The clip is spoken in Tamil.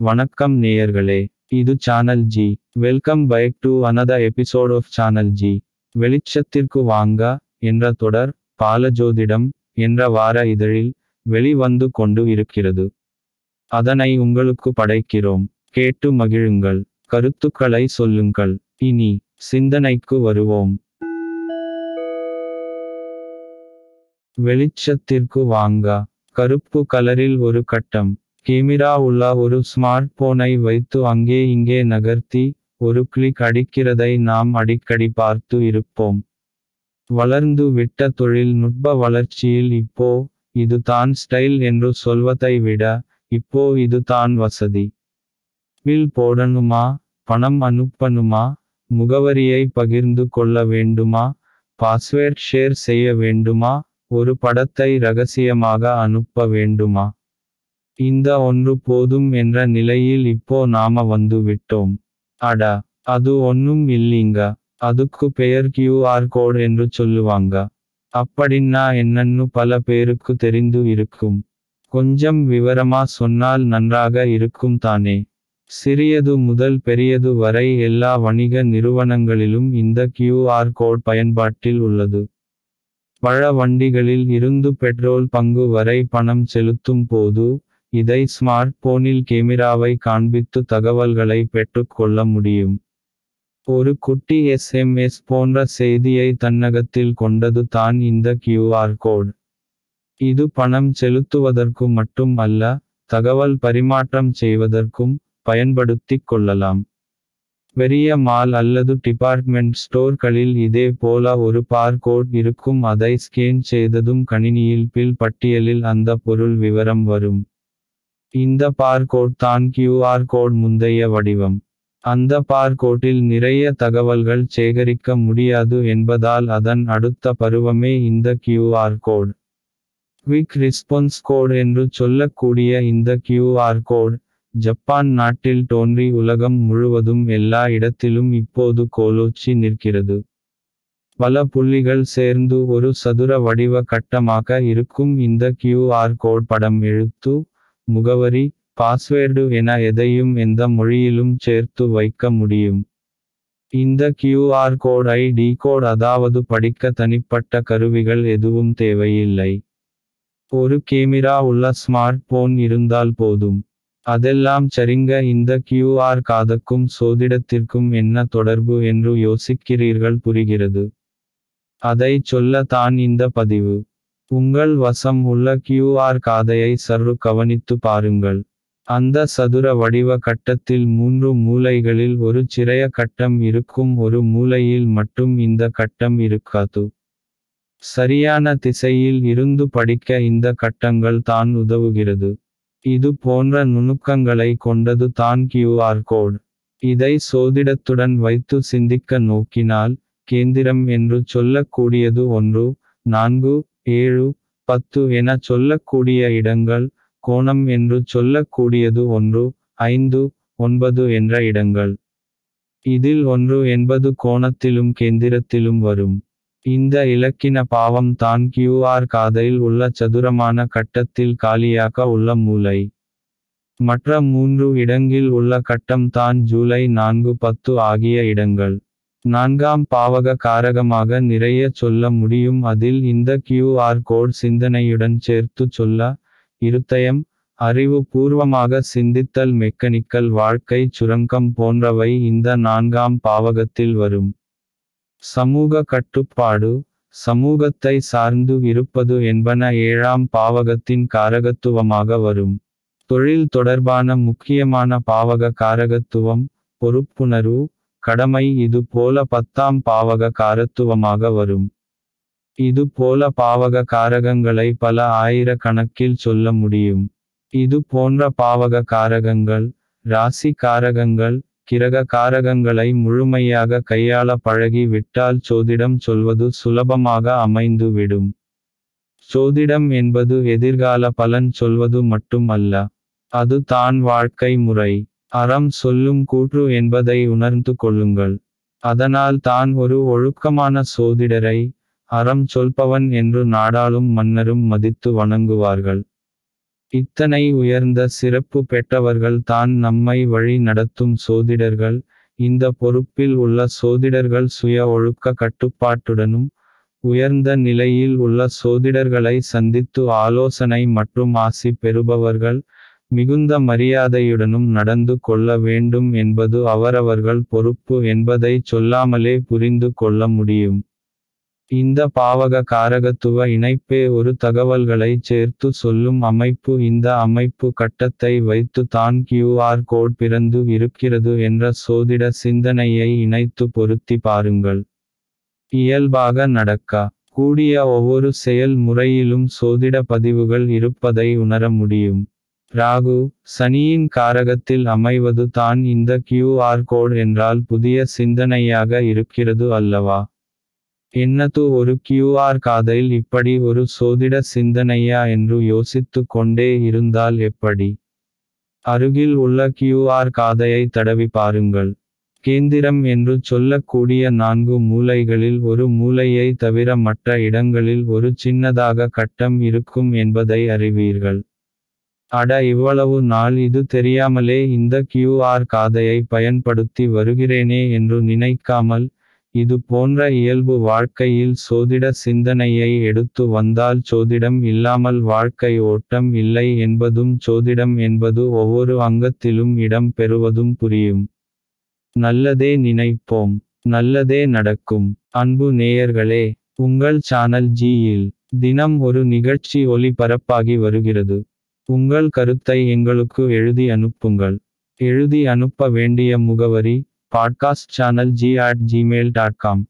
வணக்கம் நேயர்களே இது channel G welcome back to another episode of channel G வெளிச்சத்திற்கு வாங்க என்ற தொடர் பாலஜோதிடம் என்ற வார இதழில் வெளிவந்து கொண்டு இருக்கிறது. அதனை உங்களுக்கு படைக்கிறோம். கேட்டு மகிழுங்கள். கருத்துக்களை சொல்லுங்கள். இனி சிந்தனைக்கு வருவோம். வெளிச்சத்திற்கு வாங்க. கருப்பு கலரில் ஒரு கட்டம். கேமிரா உள்ள ஒரு ஸ்மார்ட் போனை வைத்து அங்கே இங்கே நகர்த்தி ஒரு கிளிக் அடிக்கிறதை நாம் அடிக்கடி பார்த்து இருப்போம். வளர்ந்து விட்ட தொழில்நுட்ப வளர்ச்சியில் இப்போ இது தான் ஸ்டைல் என்று சொல்வதை விட இப்போ இது தான் வசதி. பில் போடணுமா பணம் அனுப்பணுமா முகவரியை பகிர்ந்து கொள்ள வேண்டுமா பாஸ்வேர்ட் ஷேர் செய்ய வேண்டுமா ஒரு படத்தை ரகசியமாக அனுப்ப வேண்டுமா? இந்த ஒன்று போதும் என்ற நிலையில் இப்போ நாம வந்து விட்டோம். அட அது ஒன்னும் இல்லீங்க. அதுக்கு பெயர் கியூஆர் கோட் என்று சொல்லுவாங்க. அப்படின்னா என்னன்னு பல பேருக்கு தெரிந்து இருக்கும். கொஞ்சம் விவரமா சொன்னால் நன்றாக இருக்கும் தானே. சிறியது முதல் பெரியது வரை எல்லா வணிக நிறுவனங்களிலும் இந்த கியூஆர் கோட் பயன்பாட்டில் உள்ளது. பழ வண்டிகளில் இருந்து பெட்ரோல் பங்கு வரை பணம் செலுத்தும் போது இதை ஸ்மார்ட் போனில் கேமிராவை காண்பித்து தகவல்களை பெற்றுக்கொள்ள முடியும். ஒரு குட்டி எஸ்எம்எஸ் போன்ற செய்தியை தன்னகத்தில் கொண்டது தான் இந்த கியூஆர் கோட் இது பணம் செலுத்துவதற்கு மட்டும் அல்ல தகவல் பரிமாற்றம் செய்வதற்கும் பயன்படுத்திக் கொள்ளலாம். பெரிய மால் அல்லது டிபார்ட்மெண்ட் ஸ்டோர்களில் இதே போல ஒரு பார்கோட் இருக்கும் அதை ஸ்கேன் செய்ததும் கணினியில் பில் பட்டியலில் அந்த பொருள் விவரம் வரும். இந்த பார்கோட் தான் கியூஆர் கோட் முந்தைய வடிவம். அந்த பார்கோட்டில் நிறைய தகவல்கள் சேகரிக்க முடியாது என்பதால் அதன் அடுத்த பருவமே இந்த QR code. Quick response code என்று சொல்லக்கூடிய இந்த கியூஆர் கோட் ஜப்பான் நாட்டில் தோன்றி உலகம் முழுவதும் எல்லா இடத்திலும் இப்போது கோலோச்சி நிற்கிறது. பல புள்ளிகள் சேர்ந்து ஒரு சதுர வடிவ கட்டமாக இருக்கும் இந்த கியூஆர் கோட் படம் எழுத்து முகவரி பாஸ்வேர்டு என எதையும் எந்த மொழியிலும் சேர்த்து வைக்க முடியும். இந்த கியூஆர் கோட் ஐடி கோட் அதாவது படிக்க தனிப்பட்ட கருவிகள் எதுவும் தேவையில்லை. ஒரு கேமிரா உள்ள ஸ்மார்ட் போன் இருந்தால் போதும். அதெல்லாம் சரிங்க இந்த கியூஆர் காதக்கும் சோதிடத்திற்கும் என்ன தொடர்பு என்று யோசிக்கிறீர்கள் புரிகிறது. அதை சொல்ல தான் இந்த பதிவு. உங்கள் வசம் உள்ள கியூஆர் காதையை சர்ரு கவனித்து பாருங்கள். அந்த சதுர வடிவ கட்டத்தில் மூன்று மூலைகளில் ஒரு சிறைய கட்டம் இருக்கும் ஒரு மூலையில் மட்டும் இந்த கட்டம் இருக்காது. சரியான திசையில் இருந்து படிக்க இந்த கட்டங்கள் தான் உதவுகிறது. இது போன்ற நுணுக்கங்களை கொண்டது தான் கியூஆர் கோட் இதை சோதிடத்துடன் வைத்து சிந்திக்க நோக்கினால் கேந்திரம் என்று சொல்லக்கூடியது ஒன்று நான்கு ஏழு பத்து என சொல்லக்கூடிய இடங்கள் கோணம் என்று சொல்லக்கூடியது ஒன்று ஐந்து ஒன்பது என்ற இடங்கள். இதில் ஒன்று என்பது கோணத்திலும் கேந்திரத்திலும் வரும். இந்த இலக்கின பாவம் தான் கியூஆர் காதையில் உள்ள சதுரமான கட்டத்தில் காலியாக உள்ள மூலை. மற்ற மூன்று இடங்கில் உள்ள கட்டம் தான் ஜூலை நான்கு பத்து ஆகிய இடங்கள். நான்காம் பாவக காரகமாக நிறைய சொல்ல முடியும். அதில் இந்த கியூஆர் கோட் சிந்தனையுடன் சேர்த்து சொல்ல இருத்தயம் அறிவு பூர்வமாக சிந்தித்தல் மெக்கனிக்கல் வாழ்க்கை சுரங்கம் போன்றவை இந்த நான்காம் பாவகத்தில் வரும். சமூக கட்டுப்பாடு சமூகத்தை சார்ந்து இருப்பது என்பன ஏழாம் பாவகத்தின் காரகத்துவமாக வரும். தொழில் தொடர்பான முக்கியமான பாவக காரகத்துவம் பொறுப்புணர்வு கடமை இது போல பத்தாம் பாவக காரத்துவமாக வரும். இது போல பாவக காரகங்களை பல ஆயிரக்கணக்கில் சொல்ல முடியும். இது போன்ற பாவக காரகங்கள் ராசி காரகங்கள் கிரக காரகங்களை முழுமையாக கையாள பழகி விட்டால் சோதிடம் சொல்வது சுலபமாக அமைந்து விடும் சோதிடம் என்பது எதிர்கால பலன் சொல்வது மட்டும் அல்ல அது தான் வாழ்க்கை முறை. அறம் சொல்லும் கூற்று என்பதை உணர்ந்து கொள்ளுங்கள். அதனால் தான் ஒரு ஒழுக்கமான சோதிடரை அறம் சொல்பவன் என்று நாடாளும் மன்னரும் மதித்து வணங்குவார்கள். இத்தனை உயர்ந்த சிறப்பு பெற்றவர்கள் தான் நம்மை வழி நடத்தும் சோதிடர்கள். இந்த பொறுப்பில் உள்ள சோதிடர்கள் சுய ஒழுக்க கட்டுப்பாட்டுடனும் உயர்ந்த நிலையில் உள்ள சோதிடர்களை சந்தித்து ஆலோசனை மற்றும் ஆசி பெறுபவர்கள் மிகுந்த மரியாதையுடனும் நடந்து கொள்ள வேண்டும் என்பது அவரவர்கள் பொறுப்பு என்பதை சொல்லாமலே புரிந்து கொள்ள முடியும். இந்த பாவக காரகத்துவ இணைப்பே ஒரு தகவல்களை சேர்த்து சொல்லும் அமைப்பு இந்த அமைப்பு கட்டத்தை வைத்து தான் கியூஆர் கோட் பிறந்து இருக்கிறது என்ற சோதிட சிந்தனையை இணைத்து பொருத்தி பாருங்கள். இயல்பாக நடக்க கூடிய ஒவ்வொரு செயல் முறையிலும் சோதிட பதிவுகள் இருப்பதை உணர முடியும். ராகு சனியின் காரகத்தில் அமைவது தான் இந்த கியூஆர் கோட் என்றால் புதிய சிந்தனையாக இருக்கிறது அல்லவா? என்னது ஒரு கியூஆர் காதையில் இப்படி ஒரு சோதிட சிந்தனையா என்று யோசித்து கொண்டே இருந்தால் எப்படி? அருகில் உள்ள கியூஆர் காதையை தடவி பாருங்கள். கேந்திரம் என்று சொல்லக்கூடிய நான்கு மூலைகளில் ஒரு மூலையை தவிர மற்ற இடங்களில் ஒரு சின்னதாக கட்டம் இருக்கும் என்பதை அறிவீர்கள். அட இவ்வளவு நாள் இது தெரியாமலே இந்த கியூஆர் காதையை பயன்படுத்தி வருகிறேனே என்று நினைக்காமல் இது போன்ற இயல்பு வாழ்க்கையில் சோதிட சிந்தனையை எடுத்து வந்தால் சோதிடம் இல்லாமல் வாழ்க்கை ஓட்டம் இல்லை என்பதும் சோதிடம் என்பது ஒவ்வொரு அங்கத்திலும் இடம் பெறுவதும் புரியும். நல்லதே நினைப்போம் நல்லதே நடக்கும். அன்பு நேயர்களே உங்கள் சேனல் ஜியில் தினம் ஒரு நிகழ்ச்சி ஒளிபரப்பாகி வருகிறது. உங்கள் கருத்தை எங்களுக்கு எழுதி அனுப்புங்கள். எழுதி அனுப்ப வேண்டிய முகவரி podcast channel G at Gmail dot com